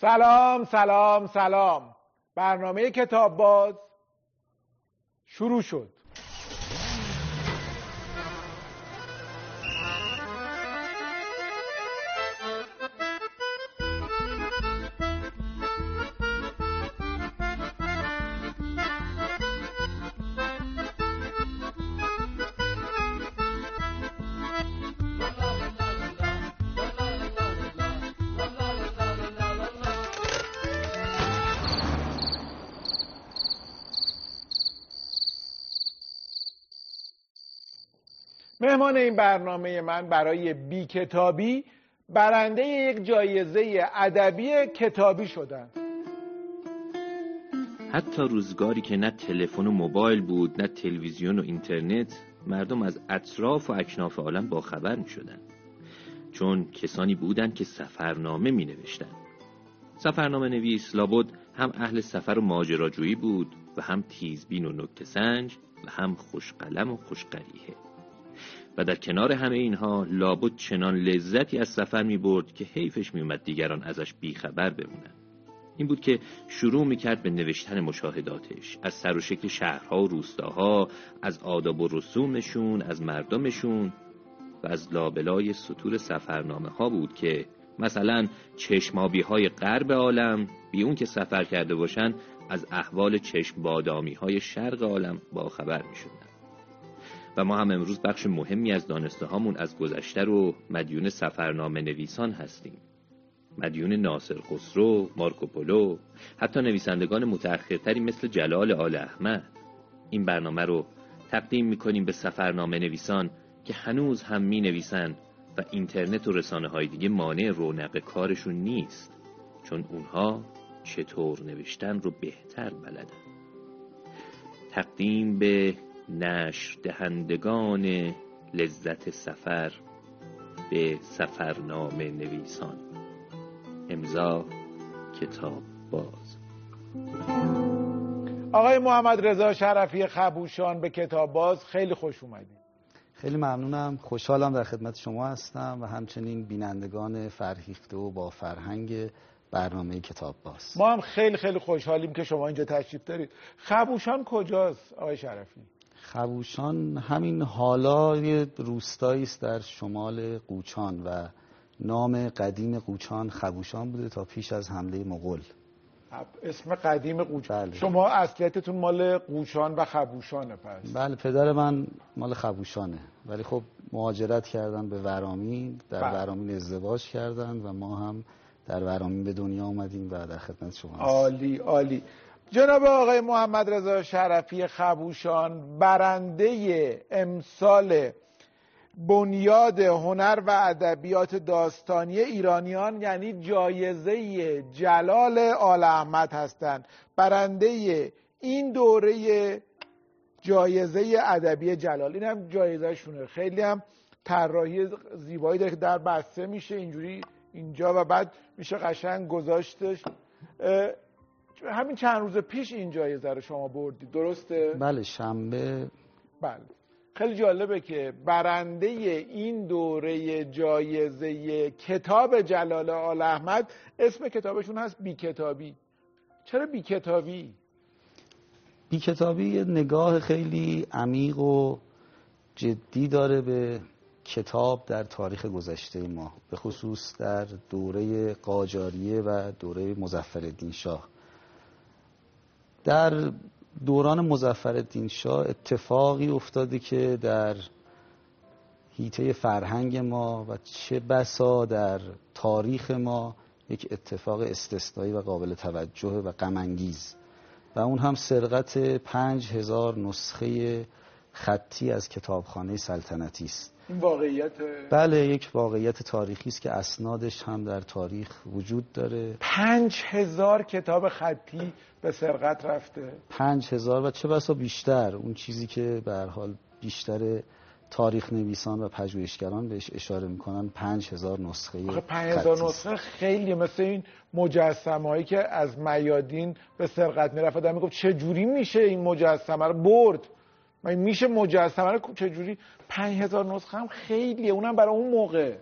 سلام سلام سلام. برنامه کتاب باز شروع شد. مهمان این برنامه من برای بی کتابی برنده یک جایزه ادبی کتابی شدن حتی روزگاری که نه تلفن و موبایل بود نه تلویزیون و اینترنت مردم از اطراف و اکناف عالم با خبر می شدن. چون کسانی بودند که سفرنامه می نوشتن. سفرنامه نویس لابد هم اهل سفر و ماجراجویی بود و هم تیزبین و نکته سنج و هم خوشقلم و خوشقریه و در کنار همه اینها لابد چنان لذتی از سفر می برد که حیفش می اومد دیگران ازش بیخبر بمونن این بود که شروع می کرد به نوشتن مشاهداتش از سر و شکل شهرها و روستاها از آداب و رسومشون از مردمشون و از لابلای سطور سفرنامه ها بود که مثلا چشمابی های غرب عالم بی اون که سفر کرده باشن از احوال چشم بادامی های شرق عالم با خبر می شدن. ما هم امروز بخش مهمی از دانسته هامون از گذشته رو مدیون سفرنامه نویسان هستیم. مدیون ناصر خسرو، مارکوپولو، حتی نویسندگان متأخرتری مثل جلال آل احمد. این برنامه رو تقدیم می‌کنیم به سفرنامه نویسان که هنوز هم می نویسن و اینترنت و رسانه های دیگه مانع رونق کارشون نیست چون اونها چطور نوشتن رو بهتر بلدن. تقدیم به نشر دهندگان لذت سفر به سفرنامه نویسان. امضا کتاب باز. آقای محمد رضا شرفی خبوشان به کتاب باز خیلی خوش اومدید خیلی ممنونم. خوشحالم در خدمت شما هستم و همچنین بینندگان فرهیخته و با فرهنگ برنامه کتاب باز. ما هم خیلی خیلی خوشحالیم که شما اینجا تشریف دارید. خبوشان کجاست آقای شرفی؟ خبوشان همین حالا یه روستایی است در شمال قوچان و نام قدیم قوچان خبوشان بوده تا پیش از حمله مغول. اسم قدیم قوچان بله. شما اصلیتتون مال قوچان و خبوشانه پس. بله پدر من مال خبوشانه ولی خب مهاجرت کردن به ورامین در بله. ورامین ازدواج کردن و ما هم در ورامین به دنیا آمدیم و در خدمت شما عالی عالی. جناب آقای محمد رضا شرفی خبوشان برنده امسال بنیاد هنر و ادبیات داستانی ایرانیان یعنی جایزه جلال آل احمد هستند. برنده این دوره جایزه ادبی جلال. این هم جایزه شونه. خیلی هم طراحی زیبایی داره که در بسته میشه. اینجوری اینجا و بعد میشه قشنگ گذاشتش. همین چند روز پیش این جایزه شما بردید درسته؟ بله شنبه. بله. خیلی جالبه که برنده این دوره جایزه کتاب جلال آل احمد اسم کتابشون هست بی کتابی چرا بی کتابی؟ بی کتابی یه نگاه خیلی عمیق و جدی داره به کتاب در تاریخ گذشته ما به خصوص در دوره قاجاریه و دوره مزفر شاه. در دوران مزفر شاه اتفاقی افتاده که در هیته فرهنگ ما و چه بسا در تاریخ ما یک اتفاق استثنایی و قابل توجه و غمانگیز. و اون هم سرقت پنج هزار نسخه خطی از کتابخانه سلطنتی است. این واقعیت بله یک واقعیت تاریخی است که اسنادش هم در تاریخ وجود داره. پنج هزار کتاب خطی به سرقت رفته. پنج هزار و چه بسا بیشتر. اون چیزی که به حال بیشتر تاریخ نویسان و پژوهشگران بهش اشاره می‌کنن پنج هزار نسخه پنج هزار نسخه خیلی مثل این مجسمه هایی که از میادین به سرقت می‌رفت. آدم می‌گفت چه جوری میشه این مجسمه رو برد؟ من میشه مجسمه رو پنج هزار نسخه هم خیلیه؟ اونم برای اون موقع.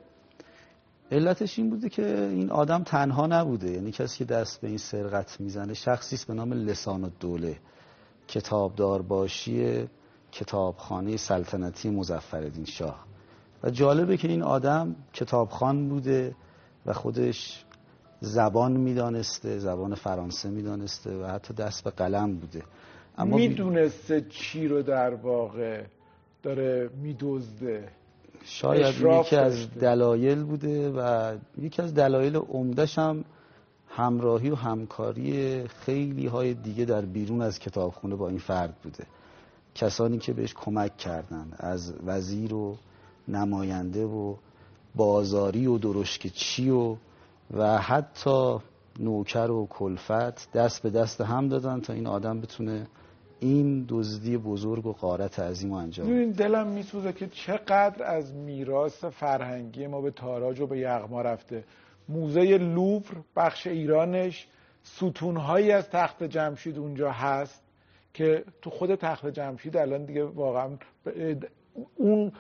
علتش این بوده که این آدم تنها نبوده. یعنی کسی که دست به این سرقت می‌زنه شخصی است به نام لسان الدوله. کتابدار باشی کتابخانه سلطنتی مظفرالدین شاه. و جالبه که این آدم کتابخان بوده و خودش زبان می‌دانسته زبان فرانسه می‌دانسته و حتی دست به قلم بوده. اما می‌دونسته چی رو در واقع داره میدزده. شاید یکی از دلایل بوده و یکی از دلایل عمدش هم همراهی و همکاری خیلی های دیگه در بیرون از کتابخونه با این فرد بوده. کسانی که بهش کمک کردن از وزیر و نماینده و بازاری و درشک چی و و حتی نوکر و کلفت دست به دست هم دادن تا این آدم بتونه این دزدی بزرگ و قارت عظیم انجام این دلم میسوزه که چقدر از میراث فرهنگی ما به تاراج و به یغما رفته. موزه لوور بخش ایرانش ستونهایی از تخت جمشید اونجا هست که تو خود تخت جمشید الان دیگه واقعا اون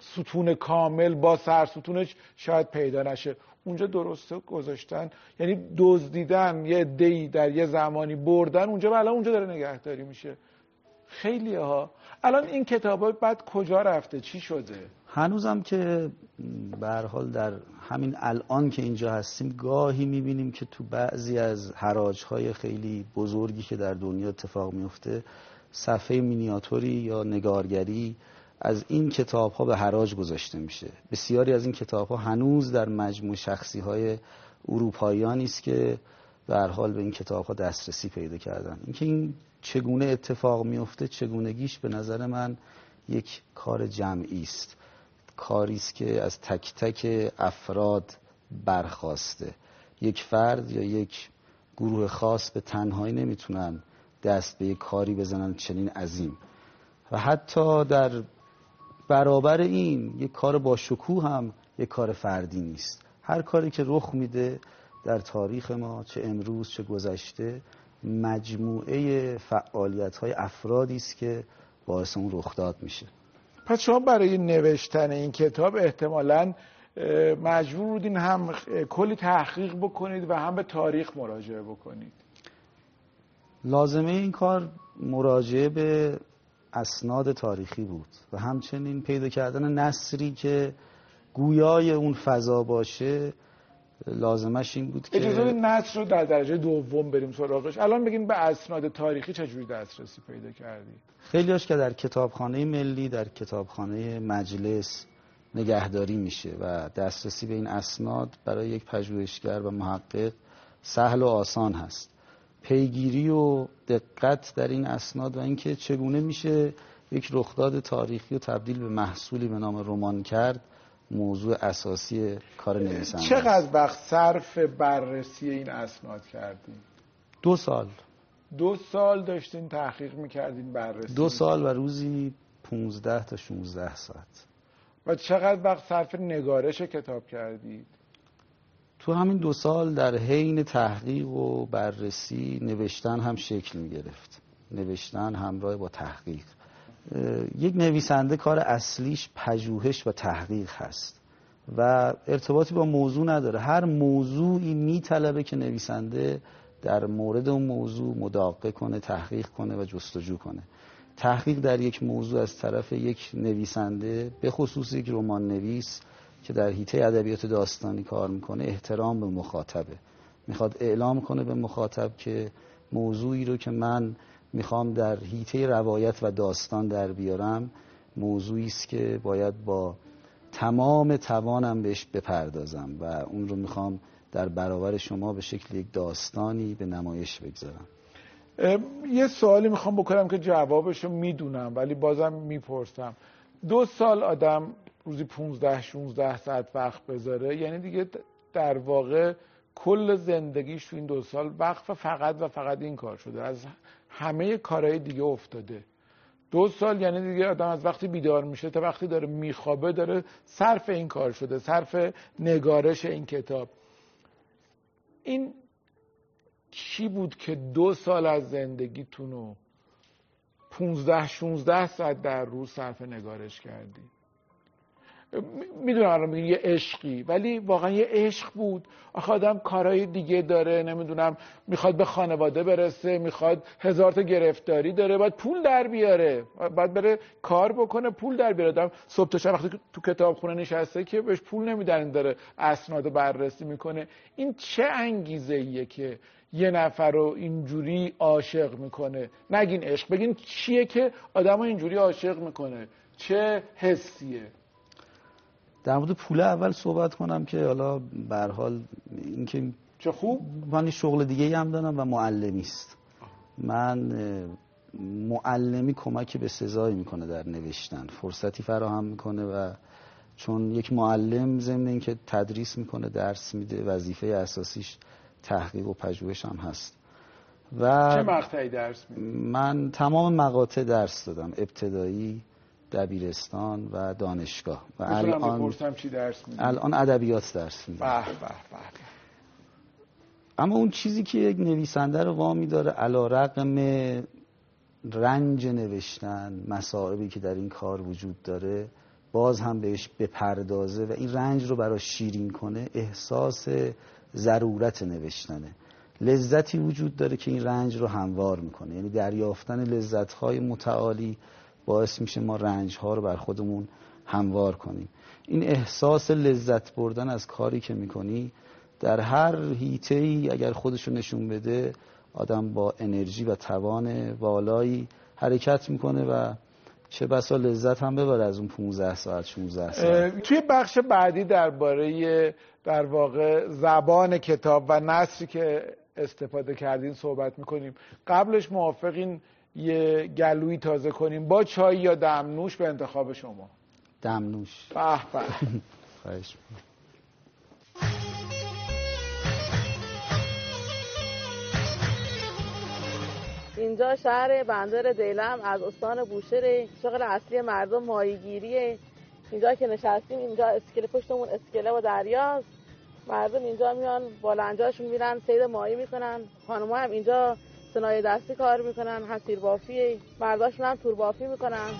ستون کامل با سر ستونش شاید پیدا نشه. اونجا درسته گذاشتن. یعنی دزدیدن یه دی در یه زمانی بردن اونجا و الان اونجا داره نگهداری میشه. خیلی ها. الان این کتاب بعد کجا رفته؟ چی شده؟ هنوزم که به حال در همین الان که اینجا هستیم گاهی می‌بینیم که تو بعضی از حراج های خیلی بزرگی که در دنیا اتفاق میفته صفحه مینیاتوری یا نگارگری از این کتاب ها به حراج گذاشته میشه. بسیاری از این کتاب ها هنوز در مجموع شخصی های اروپاییانی است که به هر حال به این کتاب ها دسترسی پیدا کردن. اینکه این چگونه اتفاق میفته چگونگیش به نظر من یک کار جمعی است. کاری است که از تک تک افراد برخواسته. یک فرد یا یک گروه خاص به تنهایی نمی‌تونن دست به یک کاری بزنن چنین عظیم. و حتی در برابر این یک کار با شکوه هم یک کار فردی نیست. هر کاری که رخ میده در تاریخ ما چه امروز چه گذشته مجموعه فعالیت های افرادی است که باعث اون رخداد میشه. پس شما برای نوشتن این کتاب احتمالا مجبور بودین هم کلی تحقیق بکنید و هم به تاریخ مراجعه بکنید. لازمه این کار مراجعه به اسناد تاریخی بود و همچنین پیدا کردن نصری که گویای اون فضا باشه لازمش این بود که اجازه نصر رو در درجه دوم بریم سراغش. الان بگیم به اسناد تاریخی چجوری دسترسی پیدا کردی؟ خیلیاش که در کتابخانه ملی در کتابخانه مجلس نگهداری میشه و دسترسی به این اسناد برای یک پژوهشگر و محقق سهل و آسان هست. پیگیری و دقت در این اسناد و اینکه چگونه میشه یک رخداد تاریخی و تبدیل به محصولی به نام رمان کرد موضوع اساسی کار نویسنده چقدر وقت صرف بررسی این اسناد کردیم دو سال. دو سال داشتین تحقیق می‌کردین بررسی؟ دو سال و روزی 15 تا 16 ساعت. و چقدر وقت صرف نگارش کتاب کردید؟ تو همین دو سال در حین تحقیق و بررسی نوشتن هم شکل می گرفت نوشتن همراه با تحقیق. یک نویسنده کار اصلیش پژوهش و تحقیق هست و ارتباطی با موضوع نداره. هر موضوعی میطلبه که نویسنده در مورد اون موضوع مداقه کنه تحقیق کنه و جستجو کنه. تحقیق در یک موضوع از طرف یک نویسنده به خصوص یک رمان نویس که در حیطه ادبیات داستانی کار می‌کنه احترام به مخاطبه. می‌خواد اعلام کنه به مخاطب که موضوعی رو که من می‌خوام در حیطه روایت و داستان در بیارم موضوعی است که باید با تمام توانم بهش بپردازم و اون رو می‌خوام در برابر شما به شکل یک داستانی به نمایش بگذارم. یه سوالی می‌خوام بکنم که جوابشو می‌دونم ولی بازم می‌پرسم. دو سال آدم روزی 15 16 ساعت وقت بذاره. یعنی دیگه در واقع کل زندگیش تو این دو سال وقف فقط و فقط این کار شده. از همه کارهای دیگه افتاده. دو سال یعنی دیگه آدم از وقتی بیدار میشه تا وقتی داره میخوابه داره صرف این کار شده صرف نگارش این کتاب. این کی بود که دو سال از زندگیتون رو 15 16 ساعت در روز صرف نگارش کردی؟ می‌دونم الان یه عشقی ولی واقعا یه عشق بود. آخه آدم کارهای دیگه داره نمی‌دونم می‌خواد به خانواده برسه می‌خواد هزار تا گرفتاری داره باید پول در بیاره. باید بره کار بکنه پول در بیاره. آدم صبح تا شب وقتی تو کتابخونه نشسته که بهش پول نمیدن داره اسناد بررسی می‌کنه. این چه انگیزه ایه که یه نفر رو اینجوری عاشق می‌کنه؟ نگین عشق بگین چیه که آدم اینجوری عاشق می‌کنه؟ چه حسیه؟ در مورد پول اول صحبت کنم که حالا به حال اینکه چه خوب؟ من شغل دیگه هم دارم و معلمی است. من معلمی کمکی به سزایی می‌کنه در نوشتن. فرصتی فراهم می‌کنه و چون یک معلم ضمن اینکه تدریس می‌کنه درس میده وظیفه اساسیش تحقیق و پژوهش هم هست. و چه مقطعی درس میده؟ من تمام مقاطع درس دادم ابتدایی دبیرستان و دانشگاه. و الان چی درس الان ادبیات درس میدم. به به اما اون چیزی که یک نویسنده رو وامی داره علا رقم رنج نوشتن مصائبی که در این کار وجود داره باز هم بهش بپردازه و این رنج رو برای شیرین کنه احساس ضرورت نوشتنه. لذتی وجود داره که این رنج رو هموار می‌کنه. یعنی دریافتن لذتهای متعالی باعث میشه ما رنج ها رو بر خودمون هموار کنیم. این احساس لذت بردن از کاری که می‌کنی در هر هیته ای اگر خودش رو نشون بده آدم با انرژی و توان والایی حرکت می‌کنه و چه بسا لذت هم ببره از اون 15 ساعت 16 ساعت. توی بخش بعدی درباره در واقع زبان کتاب و نصری که استفاده کردین صحبت می‌کنیم. قبلش موافقین یه گلویی تازه کنیم با چای یا دمنوش به انتخاب شما. دمنوش به به. خواهش اینجا شهر بندر دیلم از استان بوشهر شغل اصلی مردم ماهیگیریه. اینجا که نشستیم اینجا اسکله پشتمون اسکله و دریاست مردم اینجا میان بالنجاشون میرن سید ماهی می‌کنن. خانمها هم اینجا صنایع دستی کار می‌کنن حسیر بافی. مرداشون هم تور بافی می‌کنن.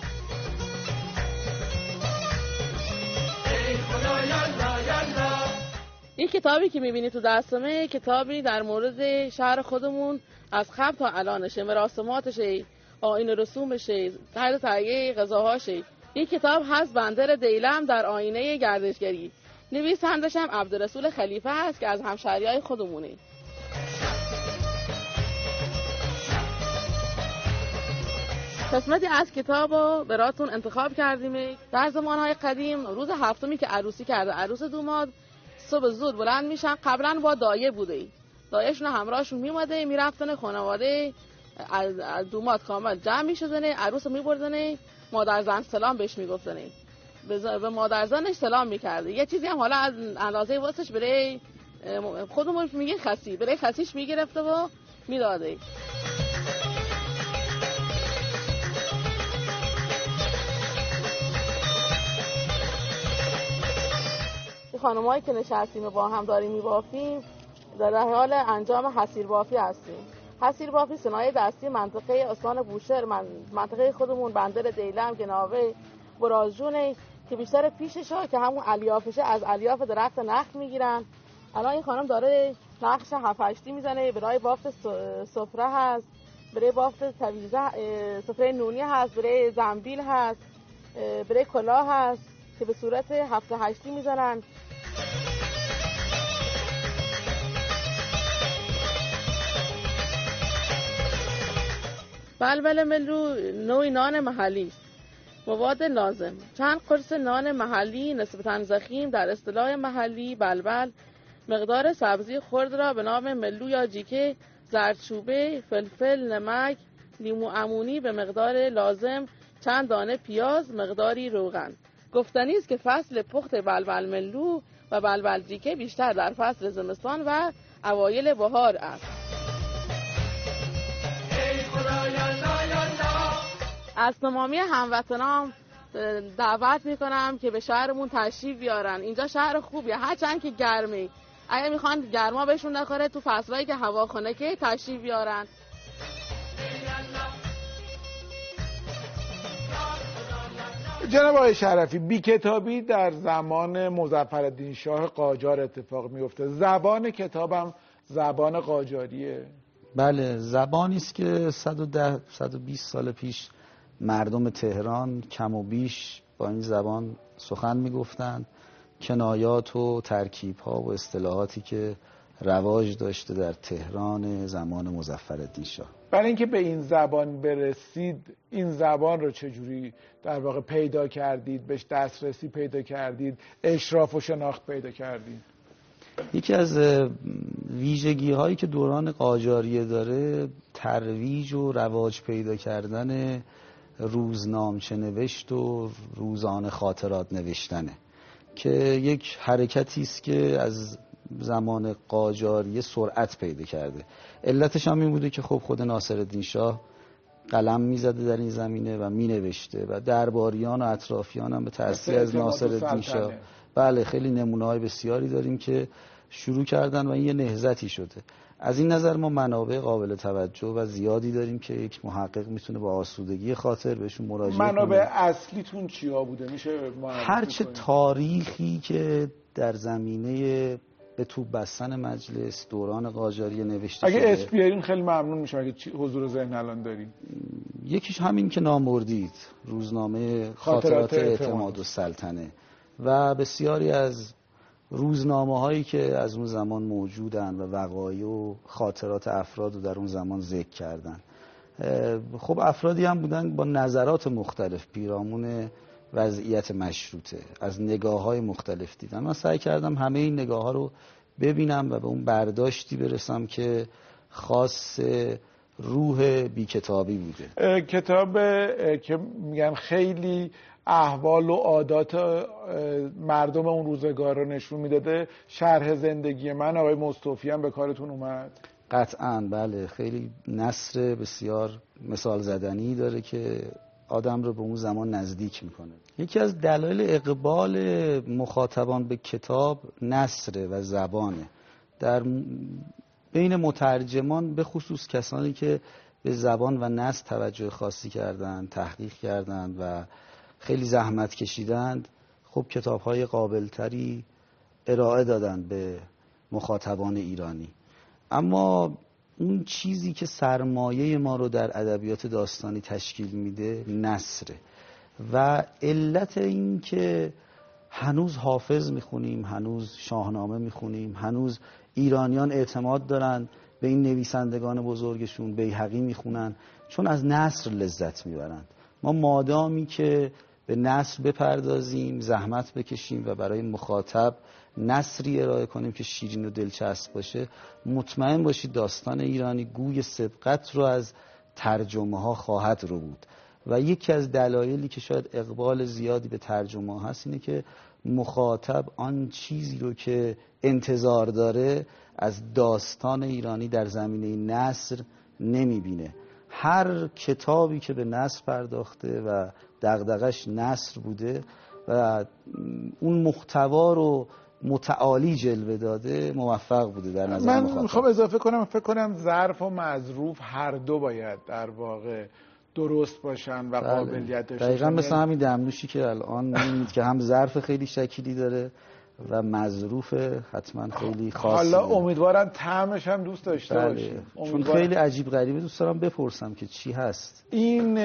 این کتابی که می‌بینی تو دستمه کتابی در مورد شهر خودمون از خب تا الانشه. مراسماتشه آین رسومشه تحت تهیه غذاهاشه. این کتاب هست بندر دیلم در آینه گردشگری. نویسندش هم عبدالرسول خلیفه هست که از همشهری های خودمونه. قسمتی از کتاب رو براتون انتخاب کردیم در های قدیم روز هفتمی که عروسی کرده عروس دوماد صبح زود بلند میشن. قبلا با دایه بوده. دایهشون همراهشون میماده می‌رفتن خانواده از دوماد کامل جمع میشدنه عروس میبردنه مادر زن سلام بهش میگفتنه به مادر زنش سلام می‌کرده یه چیزی هم حالا از اندازه واسش برای خودمون میگه خسی برای خسیش می‌گرفته و می‌داده. خانمایی که نشستیم با هم داریم میبافیم در حال انجام حسیر بافی هستیم. حسیر بافی صنایع دستی منطقه استان بوشهر منطقه خودمون بندر دیلم گناوه برازجونه که بیشتر پیشش که همون الیافشه از الیاف درخت نخل می‌گیرن. الان این خانم داره نقش هفشتی می‌زنه برای بافت سفره هست برای بافت تویزه سفره نونی هست برای زنبیل هست برای کلاه هست که به صورت هفته هشتی می‌زنن. بلبل ملو نوعی نان محلی. است مواد لازم. چند قرص نان محلی نسبتا زخیم در اصطلاح محلی بلبل مقدار سبزی خرد را به نام ملو یا جیکه زردچوبه فلفل نمک لیمو امونی به مقدار لازم. چند دانه پیاز مقداری روغن. گفتنی است که فصل پخت بلبل ملو و بلبل جیکه بیشتر در فصل زمستان و اوایل بهار است. از تمامی هموطنان دعوت می‌کنم که به شهرمون تشریف بیارن. اینجا شهر خوبیه. هرچند که گرمی. اگه می‌خوان گرما بهشون نخوره تو فصلهایی که هوا خونه که تشریف بیارن. جناب آقای شرفی بی کتابی در زمان مزفر شاه قاجار اتفاق میفته زبان کتابم زبان قاجاریه. بله زبانی است که 110 120 سال پیش مردم تهران کم و بیش با این زبان سخن می‌گفتند. کنایات و ترکیب ها و اصطلاحاتی که رواج داشته در تهران زمان مظفرالدین شاه. برای اینکه به این زبان برسید این زبان رو چجوری در واقع پیدا کردید بهش دسترسی پیدا کردید اشراف و شناخت پیدا کردید؟ یکی از ویژگی هایی که دوران قاجاریه داره ترویج و رواج پیدا کردن روزنامچه نوشت و روزانه خاطرات نوشتنه. که یک حرکتی است که از زمان قاجاریه سرعت پیدا کرده. علتش هم این بوده که خب خود ناصرالدین شاه قلم می‌زده در این زمینه و مینوشته و درباریان و اطرافیان هم به تاثیر از ناصرالدین شاه بله خیلی نمونه های بسیاری داریم که شروع کردن و این یه نهزتی شده. از این نظر ما منابع قابل توجه و زیادی داریم که یک محقق می‌تونه با آسودگی خاطر بهشون مراجعه منابع اصلیتون چیا بوده؟ میشه هرچه تاریخی که در زمینه به تو بستن مجلس دوران قاجاری نوشته اگه اسم بیارین خیلی ممنون میشم اگه حضور ذهن الان داریم یکیش همین که نامردید. روزنامه خاطرات, اعتماد. و سلطنه. و بسیاری از روزنامه هایی که از اون زمان موجودن و وقایع و خاطرات افراد رو در اون زمان ذکر کردن. خب افرادی هم بودن با نظرات مختلف پیرامون وضعیت مشروطه از نگاه های مختلف دیدن. من سعی کردم همه این نگاه ها رو ببینم و به اون برداشتی برسم که خاص روح بی کتابی بوده کتاب که میگن خیلی احوال و عادات مردم اون روزگار رو نشون می‌داده. شرح زندگی من آقای مصطفی هم به کارتون اومد. قطعا بله. خیلی نصر بسیار مثال زدنی داره که آدم رو به اون زمان نزدیک می‌کنه. یکی از دلایل اقبال مخاطبان به کتاب نصره و زبانه. در بین مترجمان به خصوص کسانی که به زبان و نصر توجه خاصی کردند تحقیق کردند و خیلی زحمت کشیدند. خب کتاب های قابلتری ارائه دادند به مخاطبان ایرانی. اما اون چیزی که سرمایه ما رو در ادبیات داستانی تشکیل میده نصره و علت این که هنوز حافظ می‌خونیم هنوز شاهنامه می‌خونیم هنوز ایرانیان اعتماد دارن به این نویسندگان بزرگشون بیهقی می‌خونن چون از نصر لذت می‌برند. ما مادامی که به نصر بپردازیم زحمت بکشیم و برای مخاطب نصری ارائه کنیم که شیرین و دلچسب باشه. مطمئن باشید داستان ایرانی گوی سبقت رو از ترجمه ها خواهد رو بود و یکی از دلایلی که شاید اقبال زیادی به ترجمه هست اینه که مخاطب آن چیزی رو که انتظار داره از داستان ایرانی در زمینه نصر نمی‌بینه. هر کتابی که به نصر پرداخته و دغدغش نصر بوده و اون محتوا رو متعالی جلوه داده موفق بوده در نظر من می‌خوام اضافه کنم فکر کنم ظرف و مظروف هر دو باید در واقع درست باشن و بله. قابلیت داشته دقیقا مثل همین دمنوشی که الان می‌بینید که هم ظرف خیلی شکلی داره. و مظروف حتما خیلی خاصی. حالا امیدوارم طعمش هم دوست داشته بله. چون خیلی عجیب غریبه. دوست دارم بپرسم که چی هست. این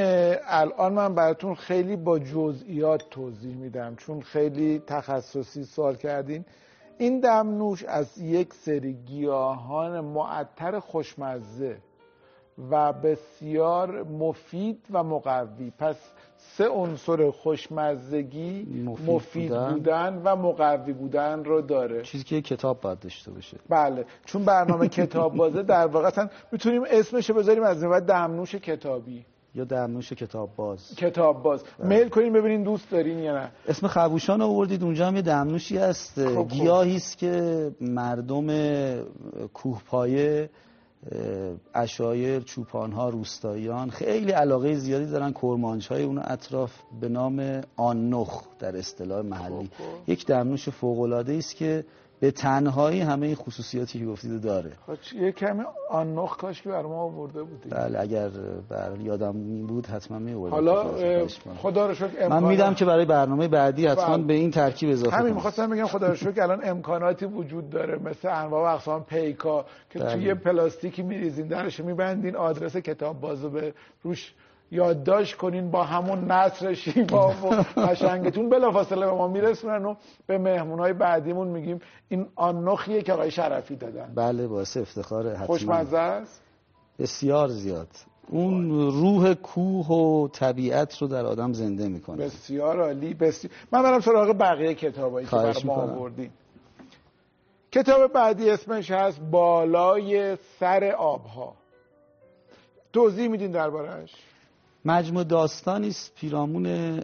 الان من براتون خیلی با جزئیات توضیح میدم. چون خیلی تخصصی سوال کردین. این دمنوش از یک سری گیاهان معطر خوشمزه و بسیار مفید و مقوی. پس سه عنصر خوشمزگی مفید, بودن. و مقوی بودن رو داره. چیزی که کتاب باید داشته باشه. بله. چون برنامه کتاب بازه در واقع اصلا می‌تونیم اسمش بذاریم از این دمنوش کتابی. یا دمنوش کتاب باز کتاب باز. بله. میل کنین ببینین دوست دارین یا نه. اسم خبوشان آوردید اونجا هم یه دمنوشی هست. خب, خب. گیاهی است که مردم کوهپایه اشایر چوپان ها روستاییان خیلی علاقه زیادی دارن کرمانش های اون اطراف به نام آنخ در اصطلاح محلی خب، خب. یک دمنوش فوق العاده است که به تنهایی همه این خصوصیاتی که گفتید داره. خب یه کمی آنوخ کاش که برای ما آورده بودی. بله اگر بر یادم این بود حتما می حالا خدا رو شکر من میدم که برای برنامه بعدی حتما بله. به این ترکیب اضافه همین می‌خواستم بگم خدا رو شکر الان امکاناتی وجود داره مثل انواع و اقسام پیکا که بله. توی پلاستیکی میریزین درش میبندین آدرس کتاب بازو به روش یادداشت کنین با همون نصر شیوا و قشنگتون بلافاصله به ما میرسونن و به مهمونهای بعدیمون میگیم این آنوخیه که آقای شرفی دادن. بله باعث افتخار حتما. خوشمزه است؟ بسیار زیاد. اون روح کوه و طبیعت رو در آدم زنده می‌کنه. بسیار عالی بسیار من برم سراغ بقیه کتابایی که برای ما. آوردین. کتاب بعدی اسمش هست بالای سر آبها. توضیح میدین دربارهش مجموع داستانی است. پیرامون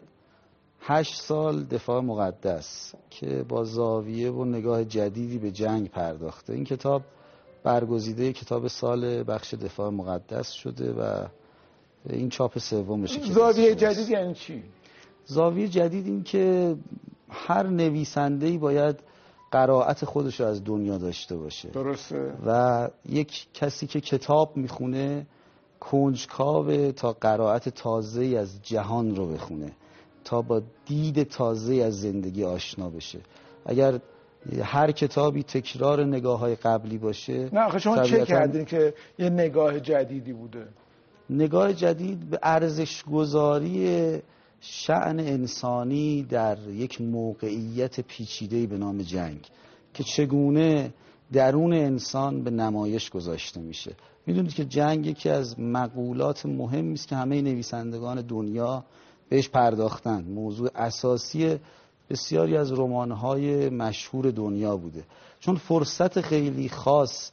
هشت سال دفاع مقدس که با زاویه و نگاه جدیدی به جنگ پرداخته. این کتاب برگزیده کتاب سال بخش دفاع مقدس شده و این چاپ سومشه که زاویه. جدید یعنی چی؟ زاویه جدید این که هر نویسنده‌ای باید قرائت خودش رو از دنیا داشته باشه. درسته. و یک کسی که کتاب می‌خونه کنجکاو تا قرائت تازه از جهان رو بخونه تا با دید تازه از زندگی آشنا بشه. اگر هر کتابی تکرار نگاه های قبلی باشه نه آخه شما چه کردین که یه نگاه جدیدی بوده؟ نگاه جدید به ارزش گذاری شعن انسانی در یک موقعیت پیچیده به نام جنگ که چگونه درون انسان به نمایش گذاشته میشه می‌دونید که جنگ یکی از مقولات مهمی است که همه نویسندگان دنیا بهش پرداختن موضوع اساسی بسیاری از رمان‌های مشهور دنیا بوده چون فرصت خیلی خاص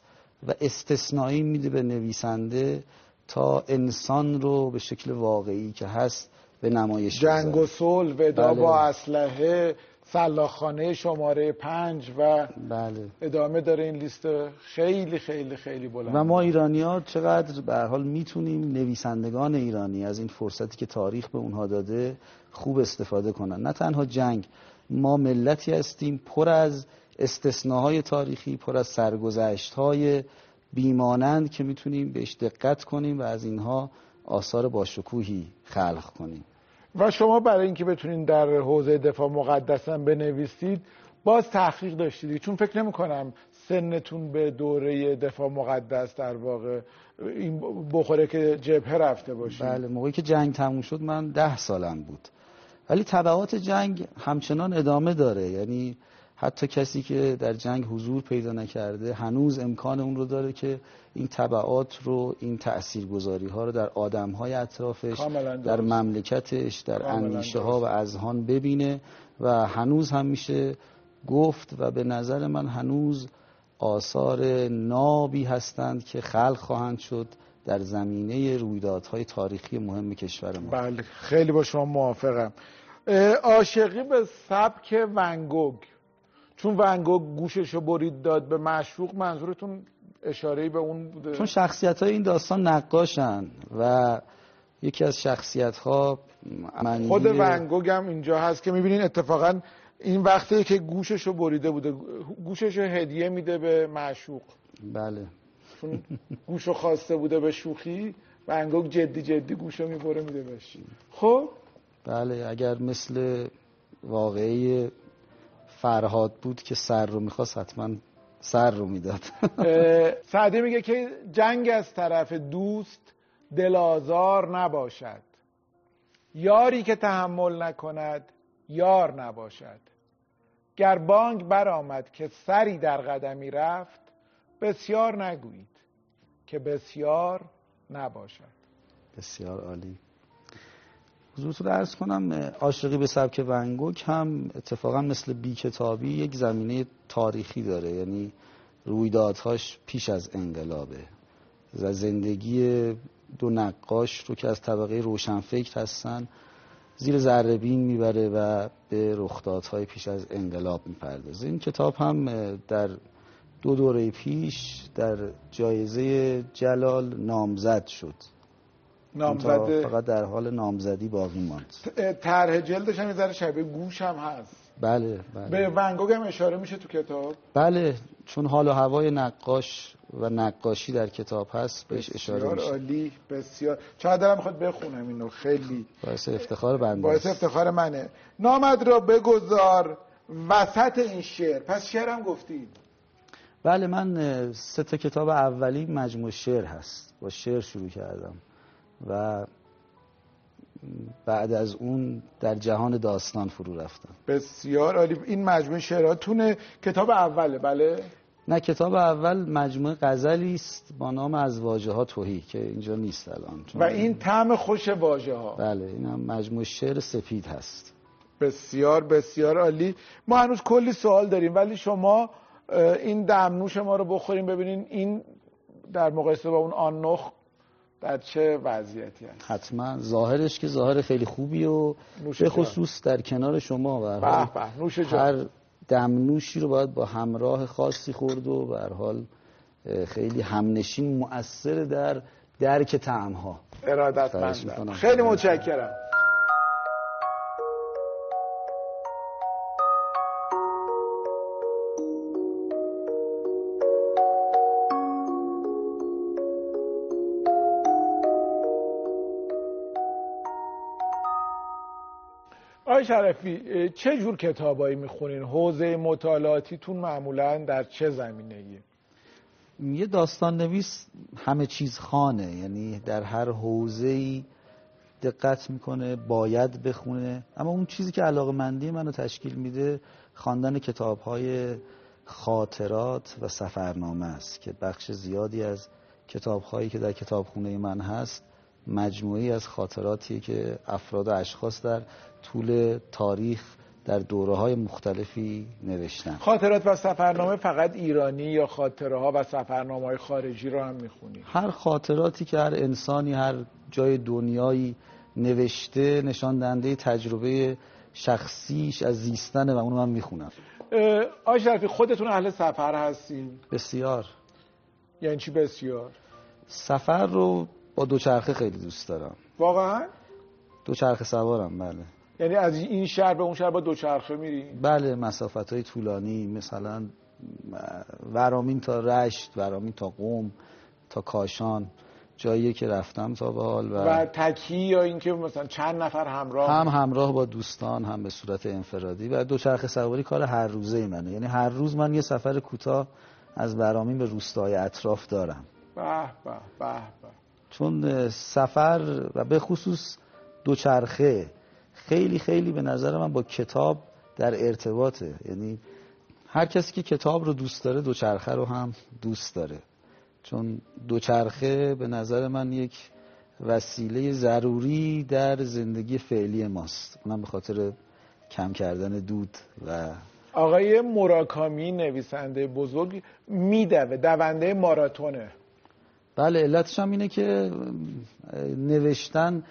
و استثنایی میده به نویسنده تا انسان رو به شکل واقعی که هست به نمایش جنگ و. صلح ودا بله. با اسلحه سلاخانه شماره پنج و بله. ادامه داره این لیست خیلی خیلی خیلی بلند. و ما ایرانی ها چقدر به هر حال می‌تونیم نویسندگان ایرانی از این فرصتی که تاریخ به اونها داده خوب استفاده کنن. نه تنها جنگ ما ملتی هستیم پر از استثناهای تاریخی پر از سرگذشت های بیمانند که می‌تونیم بهش دقت کنیم و از اینها آثار باشکوهی خلق کنیم. و شما برای اینکه بتونین در حوزه دفاع مقدسم بنویسید باز تحقیق داشتید. چون فکر نمی کنم سنتون به دوره دفاع مقدس در واقع این بخوره که جبهه رفته باشید. بله موقعی که جنگ تموم شد من ده سالم بود. ولی تبعات جنگ همچنان ادامه داره. یعنی حتی کسی که در جنگ حضور پیدا نکرده هنوز امکان اون رو داره که این تبعات رو این تاثیرگذاری ها رو در آدم های اطرافش در. مملکتش در اندیشه ها و اذهان ببینه و هنوز هم میشه گفت و به نظر من هنوز آثار نابی هستند که خلق خواهند شد در زمینه رویدادهای تاریخی مهم کشور ما. بله خیلی با شما موافقم. عاشقی به سبک ونگوگ چون ونگوگ گوشش رو برید داد به مشروق منظورتون اشاره به اون بوده؟ چون شخصیت های این داستان نقاشن و یکی از شخصیت ها خود ونگوگ هم اینجا هست که می‌بینین اتفاقا این وقتی که گوشش رو بریده بوده. گوشش رو هدیه میده به معشوق بله. چون گوش رو خواسته بوده به شوخی ونگوگ جدی جدی گوش رو می‌بره میده بهش. خب؟ بله اگر مثل واقعی فرهاد بود که سر رو می‌خواست حتما سر رو می‌داد. سعدی میگه که جنگ از طرف دوست دلازار نباشد. یاری که تحمل نکند یار نباشد. گر بانگ برآمد که سری در قدمی رفت بسیار نگویید که بسیار نباشد. بسیار عالی. حضورتون ارز کنم. عاشقی به سبک ونگوک هم اتفاقا مثل بی کتابی یک زمینه تاریخی داره. یعنی رویدادهاش پیش از انقلابه. زندگی دو نقاش رو که از طبقه روشنفکر هستن زیر ذربین می‌بره و به رخدادهای پیش از انقلاب می‌پردازه. این کتاب هم در دو دوره پیش در جایزه جلال نامزد شد. نامزد فقط در حال نامزدی باقی ماند. طرح جلدش هم یه ذره شبیه گوش هم هست. بله بله. به ونگوگ هم اشاره میشه تو کتاب؟ بله چون حال و هوای نقاش و نقاشی در کتاب هست بهش اشاره بسیار میشه. عالی بسیار. چقدر دلم می‌خواد بخونم اینو خیلی. باعث افتخار بنده باعث. افتخار منه. نامد را بگذار وسط این شعر. پس شعرم گفتی بله من سه تا کتاب اولی مجموع شعر هست. با شعر شروع کردم. و بعد از اون در جهان داستان فرو رفتم بسیار عالی. این مجموعه شعراتونه. کتاب اوله بله؟ نه کتاب اول مجموعه غزلی است با نام از واژه ها توهی که اینجا نیست الان. و این طعم خوش واژه ها بله این هم مجموعه شعر سپید هست. بسیار بسیار عالی. ما هنوز کلی سوال داریم ولی شما این دمنوش ما رو بخوریم ببینین این در مقایسه با اون آن نخ در چه وضعیتی هست؟ حتما. ظاهرش که ظاهر خیلی خوبی و به. خصوص در کنار شما و نوش هر دمنوشی رو باید با همراه خاصی خورد و به هر حال خیلی همنشین مؤثر در درک ارادتمندم می‌کنم. خیلی متشکرم. شرفی چه جور کتابایی می‌خونین؟ حوزه مطالعاتیتون معمولا در چه زمینه یه داستان نویس همه چیز خانه یعنی در هر حوزه‌ای دقت می‌کنه باید بخونه. اما اون چیزی که علاقه مندی منو تشکیل میده خواندن کتاب های خاطرات و سفرنامه است که بخش زیادی از کتاب هایی که در کتابخونه من هست مجموعی از خاطراتی که افراد و اشخاص در طول تاریخ در دوره های مختلفی نوشتن خاطرات و سفرنامه فقط ایرانی یا خاطره ها و سفرنامه های خارجی رو هم می‌خونی؟ هر خاطراتی که هر انسانی هر جای دنیایی نوشته نشان دهنده تجربه شخصیش از زیستن و اونو من می‌خونم. آقای شرفی خودتون اهل سفر هستین؟ بسیار. یعنی چی بسیار؟ سفر رو با دوچرخه خیلی دوست دارم. واقعا؟ دوچرخه سوارم بله. یعنی از این شهر به اون شهر با دوچرخه میری؟ بله مسافت های طولانی مثلا ورامین تا رشت ورامین تا قوم تا کاشان جایی که رفتم تا به حال و, و تکی یا اینکه مثلا چند نفر همراه؟ هم همراه با دوستان هم به صورت انفرادی و دوچرخه سواری کار هر روزه منه. یعنی هر روز من یه سفر کوتاه از برامین به روستاهای اطراف دارم. به به به به. چون سفر و به خصوص دوچرخه خیلی خیلی به نظر من با کتاب در ارتباطه. یعنی هر کسی که کتاب رو دوست داره دوچرخه رو هم دوست داره. چون دوچرخه به نظر من یک وسیله ضروری در زندگی فعلی ماست. اونم به خاطر کم کردن دود و آقای مراکامی نویسنده بزرگ میدوه دونده ماراتونه. بله علتش هم اینه که نوشتن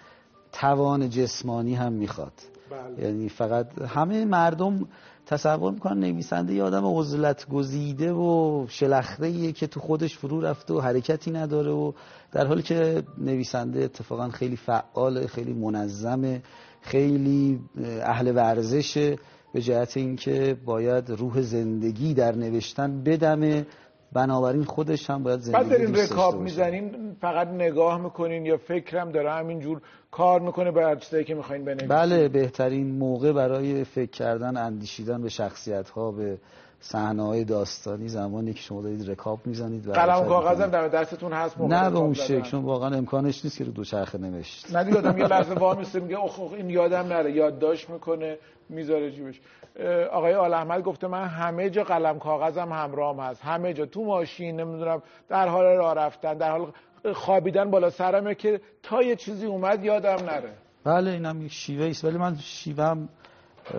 توان جسمانی هم می‌خواد بله. یعنی فقط همه مردم تصور می‌کنن نویسنده یه آدم عزلت گزیده و شلخته که تو خودش فرو رفته و حرکتی نداره و در حالی که نویسنده اتفاقا خیلی فعال خیلی منظمه خیلی اهل ورزشه به جهت اینکه باید روح زندگی در نوشتن بدمه بنابراین خودش هم باید زندگی بعد دارین رکاب. می‌زنین فقط نگاه می‌کنین یا فکرم داره همینجور کار می‌کنه به چیزایی که می‌خواین بنویسین بله بهترین موقع برای فکر کردن اندیشیدن به شخصیت ها به صحنه های داستانی زمانی که شما دارید رکاب می‌زنید و قلم و کاغذم می‌کنید. در دستتون هست نه به اون؟ شکل چون واقعا امکانش نیست که رو دوچرخه نوشت. نه دیگه آدم یه لحظه وا میسته میگه اخ اخ این یادم نره یادداشت می‌کنه می‌ذاره جیبش. آقای آل احمد گفته من همه جا قلم کاغذم همراهم هست. همه جا تو ماشین نمی‌دونم در حال راه رفتن در حال خوابیدن بالا سرمه که تا یه چیزی اومد یادم نره. بله اینم یک شیوه است ولی من شیوهم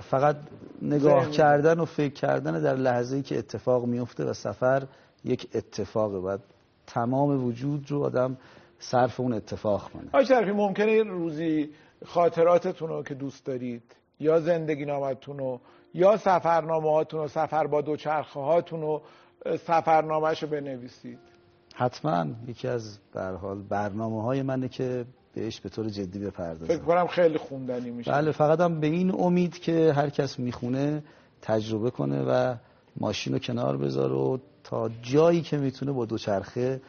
فقط نگاه. کردن و فکر کردن در لحظه ای که اتفاق میفته و سفر یک اتفاقه باید تمام وجود رو آدم صرف اون اتفاق کنه. آقای شرفی ممکنه روزی خاطراتتون رو که دوست دارید یا زندگی نامتون رو یا سفرنامه هاتون رو سفر با دوچرخه هاتون رو سفرنامهش رو بنویسید؟ حتما. یکی از به هر حال برنامه های منه که بهش به طور جدی فکر بپردازم کنم خیلی خوندنی میشه. بله فقط هم به این امید که هر کس می‌خونه تجربه کنه و ماشین رو کنار بذاره و تا جایی که می‌تونه با دوچرخه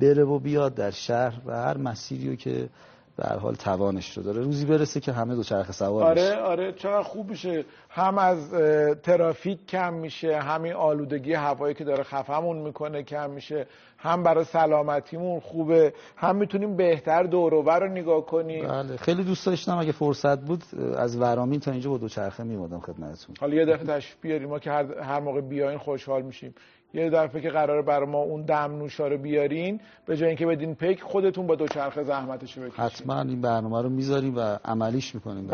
بره و بیاد در شهر و هر مسیری رو که به هر حال توانش رو داره. روزی برسه که همه دوچرخه سوار آره بشه. آره چقدر خوب میشه. هم از ترافیک کم میشه همین آلودگی هوایی که داره خفمون می‌کنه کم میشه هم برای سلامتیمون خوبه هم می‌تونیم بهتر دوروبر رو نگاه کنیم. بله خیلی دوست داشتم اگه فرصت بود از ورامین تا اینجا با دوچرخه میمادم خدمتتون. حالا یه دفعه تشریف بیاریم ما که هر, هر موقع بیاین خوشحال میشیم. یه دفعه که قراره برای ما اون دم نوشا رو بیارین به جای اینکه بدین پیک خودتون با دوچرخه زحمتشو بکشین. حتما این برنامه رو می‌ذاریم و عملیش می‌کنیم.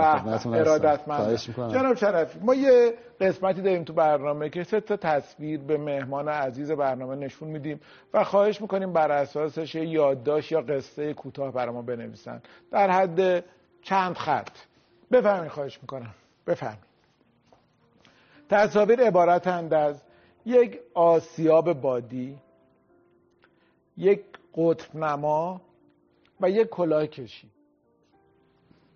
می‌کنم. جناب شرفی ما یه قسمتی داریم تو برنامه که سه تا تصویر به مهمان عزیز برنامه نشون میدیم و خواهش می‌کنیم بر اساسش یه یادداشت یا قصه کوتاه برای ما بنویسن. در حد چند خط. بفهمین خواهش می‌کنم. بفهمین تصاویر عبارتند از یک آسیاب بادی یک قطب نما و یک کلاه کشی.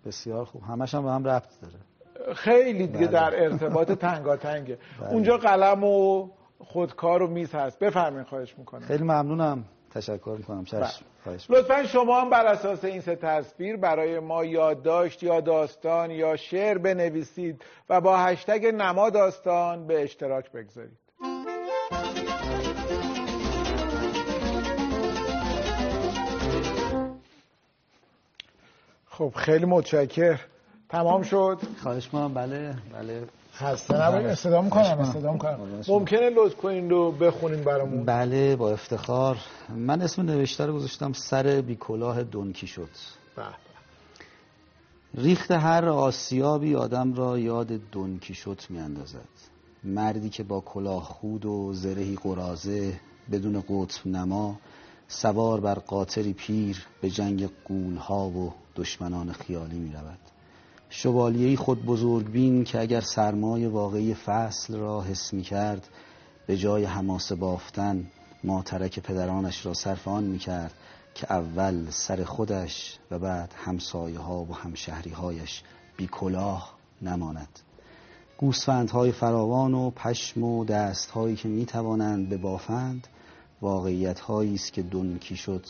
بسیار خوب. همش هم به هم ربط داره. خیلی دیگه بله. در ارتباط تنگاتنگه. بله. اونجا قلم و خودکار و میز هست. بفرمایید خواهش می‌کنم. خیلی ممنونم. تشکر می‌کنم. چشم بله. خواهش لطفا شما هم بر اساس این سه تصویر برای ما یادداشت یا داستان یا شعر بنویسید و با هشتگ نما داستان به اشتراک بگذارید. خب خیلی متشکر. تمام شد؟ خواهش می‌کنم. بله بله. خسته نباشید. استدا می‌کنم استدا می‌کنم. ممکنه لطف کنین رو بخونین برامون. بله با افتخار. من اسم نوشته رو گذاشتم سر بیکلاه دونکی شد. ریخت هر آسیابی آدم را یاد دونکی شد میاندازد. مردی که با کلاه خود و زرهی قرازه بدون قطب نما سوار بر قاطری پیر به جنگ قولها و دشمنان خیالی می رود شوالیهی خود بزرگبین که اگر سرمای واقعی فصل را حس می کرد به جای حماسه بافتن ماترک پدرانش را صرف آن می کرد که اول سر خودش و بعد همسایه ها و همشهری هایش بی کلاه نماند. گوسفندهای فراوان و پشم و دستهایی که می توانند ببافند واقعیت هایی است که دون شد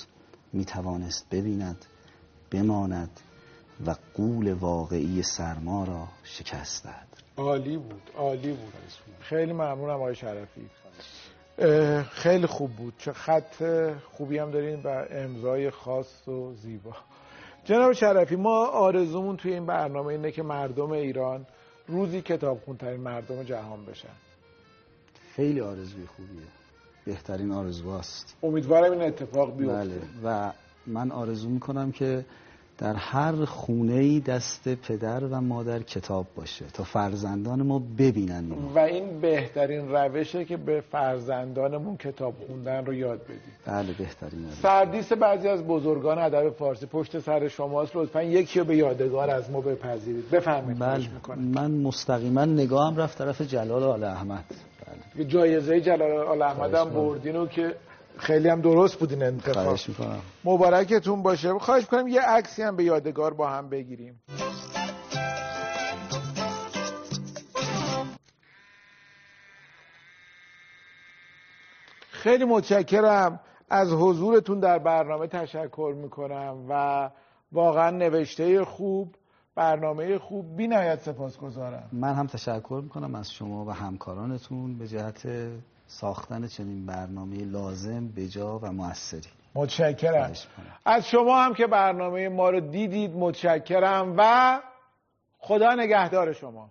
می توانست ببیند بماند و قول واقعی سرما را شکست دهد عالی بود عالی بود. خیلی ممنونم آقای شرفی. خیلی خوب بود. چه خط خوبی هم دارین و امضای خاص و زیبا. جناب شرفی ما آرزومون توی این برنامه اینه که مردم ایران روزی کتاب خونترین مردم جهان بشن. خیلی آرزوی خوبیه. بهترین آرزوهاست. امیدوارم این اتفاق بیفته. بله. و من آرزو می‌کنم که در هر خونه ای دست پدر و مادر کتاب باشه تا فرزندان ما ببینن. و این بهترین روشه که به فرزندانمون کتاب خوندن رو یاد بدیم بله بهترین. سردیس بعضی از بزرگان ادب فارسی پشت سر شماست. لطفا یکی رو به یادگار از ما بپذیرید. بفرمایید بله. من مستقیما نگاهم رفت طرف جلال آل احمد. بله. جایزه جلال آل احمد هم بردین و که خیلی هم درست بود این انتخاب. می‌کنم. مبارکتون باشه. خواهش کنم یه عکسی هم به یادگار با هم بگیریم. خیلی متشکرم. از حضورتون در برنامه تشکر می‌کنم و واقعا نوشته خوب برنامه خوب بی نهایت سپاسگزارم. من هم تشکر می‌کنم از شما و همکارانتون به جهت ساختن چنین برنامه لازم بجا و موثری. متشکرم. از شما هم که برنامه ما رو دیدید متشکرم و خدا نگهدار شما.